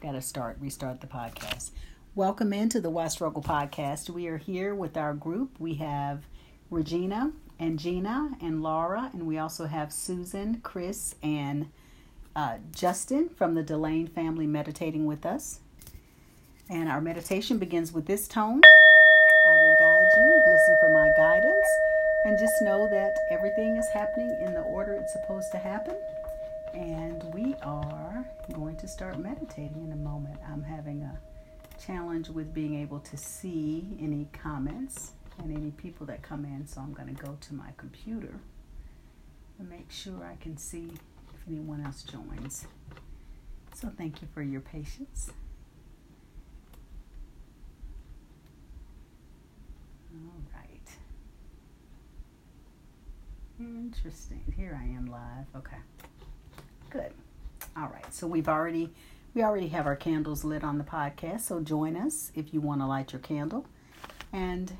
Got to start, restart the podcast. Welcome into the Why Struggle podcast. We are here with our group. We have Regina and Gina and Laura, and we also have Susan, Chris, and uh, Justin from the Delane family meditating with us. And our meditation begins with this tone. I will guide you, listen for my guidance, and just know that everything is happening in the order it's supposed to happen. And we are going to start meditating in a moment. I'm having a challenge with being able to see any comments and any people that come in, so I'm going to go to my computer and make sure I can see if anyone else joins. So thank you for your patience. All right. Interesting. Here I am live. Okay. Good. All right. So we've already we already have our candles lit on the podcast. So join us if you want to light your candle. And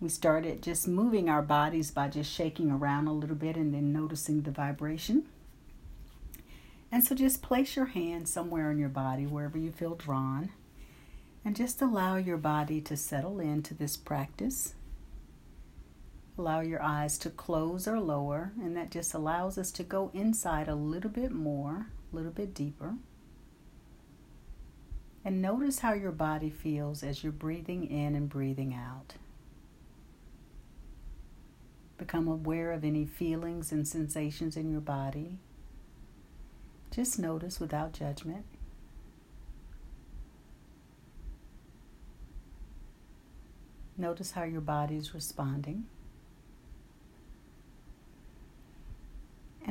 we started just moving our bodies by just shaking around a little bit and then noticing the vibration. And so just place your hand somewhere in your body, wherever you feel drawn, and just allow your body to settle into this practice. Allow your eyes to close or lower, and that just allows us to go inside a little bit more, a little bit deeper. And notice how your body feels as you're breathing in and breathing out. Become aware of any feelings and sensations in your body. Just notice without judgment. Notice how your body is responding.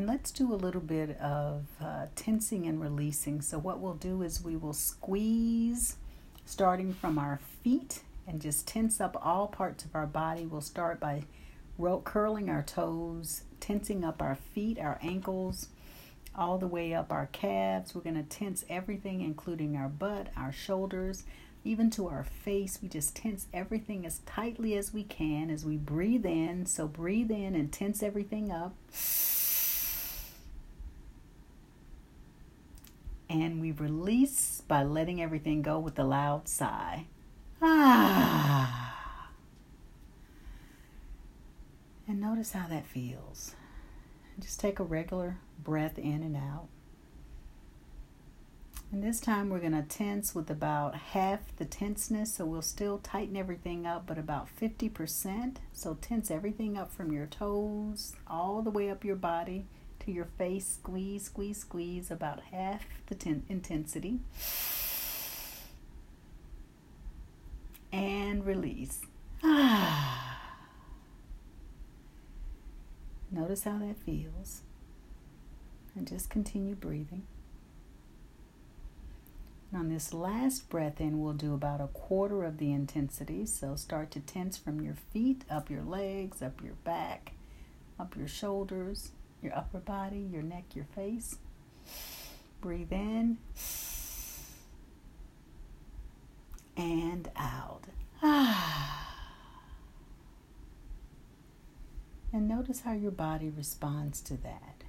And let's do a little bit of uh, tensing and releasing. So, what we'll do is we will squeeze starting from our feet and just tense up all parts of our body. We'll start by curling our toes, tensing up our feet, our ankles, all the way up our calves. We're going to tense everything, including our butt, our shoulders, even to our face. We just tense everything as tightly as we can as we breathe in. So, breathe in and tense everything up. And we release by letting everything go with a loud sigh. Ah. And notice how that feels. Just take a regular breath in and out. And this time we're going to tense with about half the tenseness, so we'll still tighten everything up, but about 50%. So tense everything up from your toes all the way up your body to your face. Squeeze, squeeze, squeeze about half the ten- intensity. And release. Notice how that feels. And just continue breathing. on this last breath in, we'll do about a quarter of the intensity. So start to tense from your feet, up your legs, up your back, up your shoulders, your upper body, your neck, your face. Breathe in and out. And notice how your body responds to that.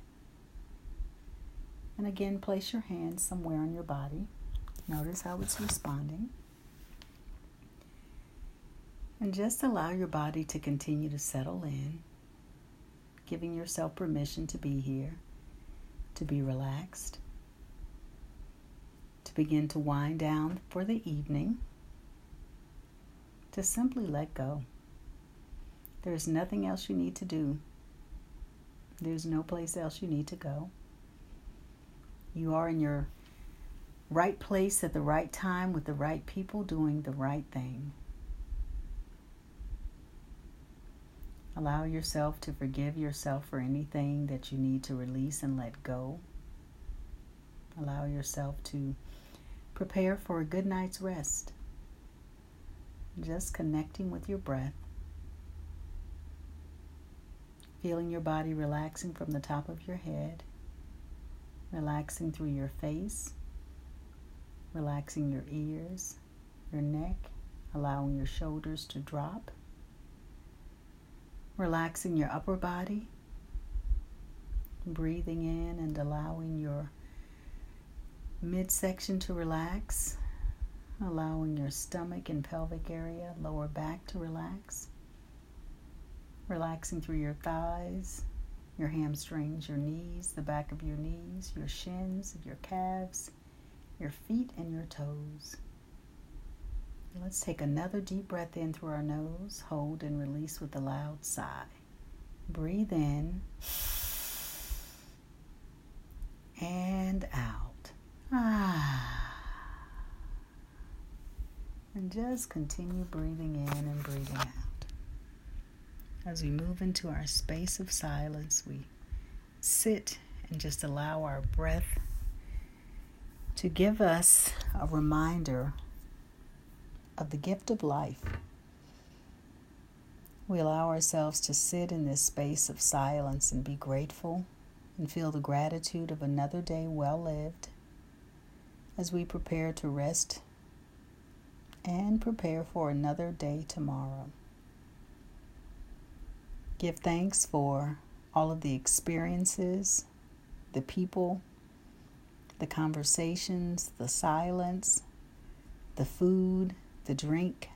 And again, place your hand somewhere on your body. Notice how it's responding. And just allow your body to continue to settle in giving yourself permission to be here, to be relaxed, to begin to wind down for the evening, to simply let go. There's nothing else you need to do. There's no place else you need to go. You are in your right place at the right time with the right people doing the right thing. Allow yourself to forgive yourself for anything that you need to release and let go. Allow yourself to prepare for a good night's rest. Just connecting with your breath. Feeling your body relaxing from the top of your head, relaxing through your face, relaxing your ears, your neck, allowing your shoulders to drop relaxing your upper body, breathing in and allowing your midsection to relax, allowing your stomach and pelvic area, lower back to relax. Relaxing through your thighs, your hamstrings, your knees, the back of your knees, your shins, your calves, your feet, and your toes. Let's take another deep breath in through our nose, hold and release with a loud sigh. Breathe in and out. Ah. And just continue breathing in and breathing out. As we move into our space of silence, we sit and just allow our breath to give us a reminder of the gift of life. We allow ourselves to sit in this space of silence and be grateful and feel the gratitude of another day well lived as we prepare to rest and prepare for another day tomorrow. Give thanks for all of the experiences, the people, the conversations, the silence, the food, the drink,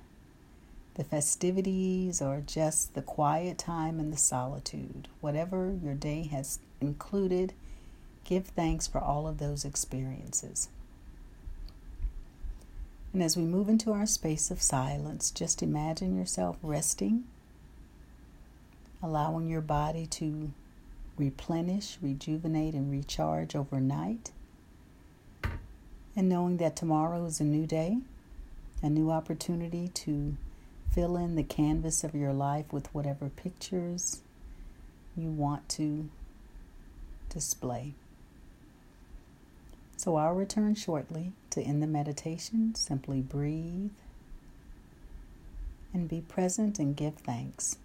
the festivities, or just the quiet time and the solitude. Whatever your day has included, give thanks for all of those experiences. And as we move into our space of silence, just imagine yourself resting, allowing your body to replenish, rejuvenate, and recharge overnight, and knowing that tomorrow is a new day a new opportunity to fill in the canvas of your life with whatever pictures you want to display. So I'll return shortly to end the meditation. Simply breathe and be present and give thanks.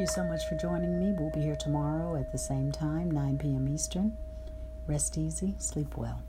You so much for joining me. We'll be here tomorrow at the same time, 9 p.m. Eastern. Rest easy, sleep well.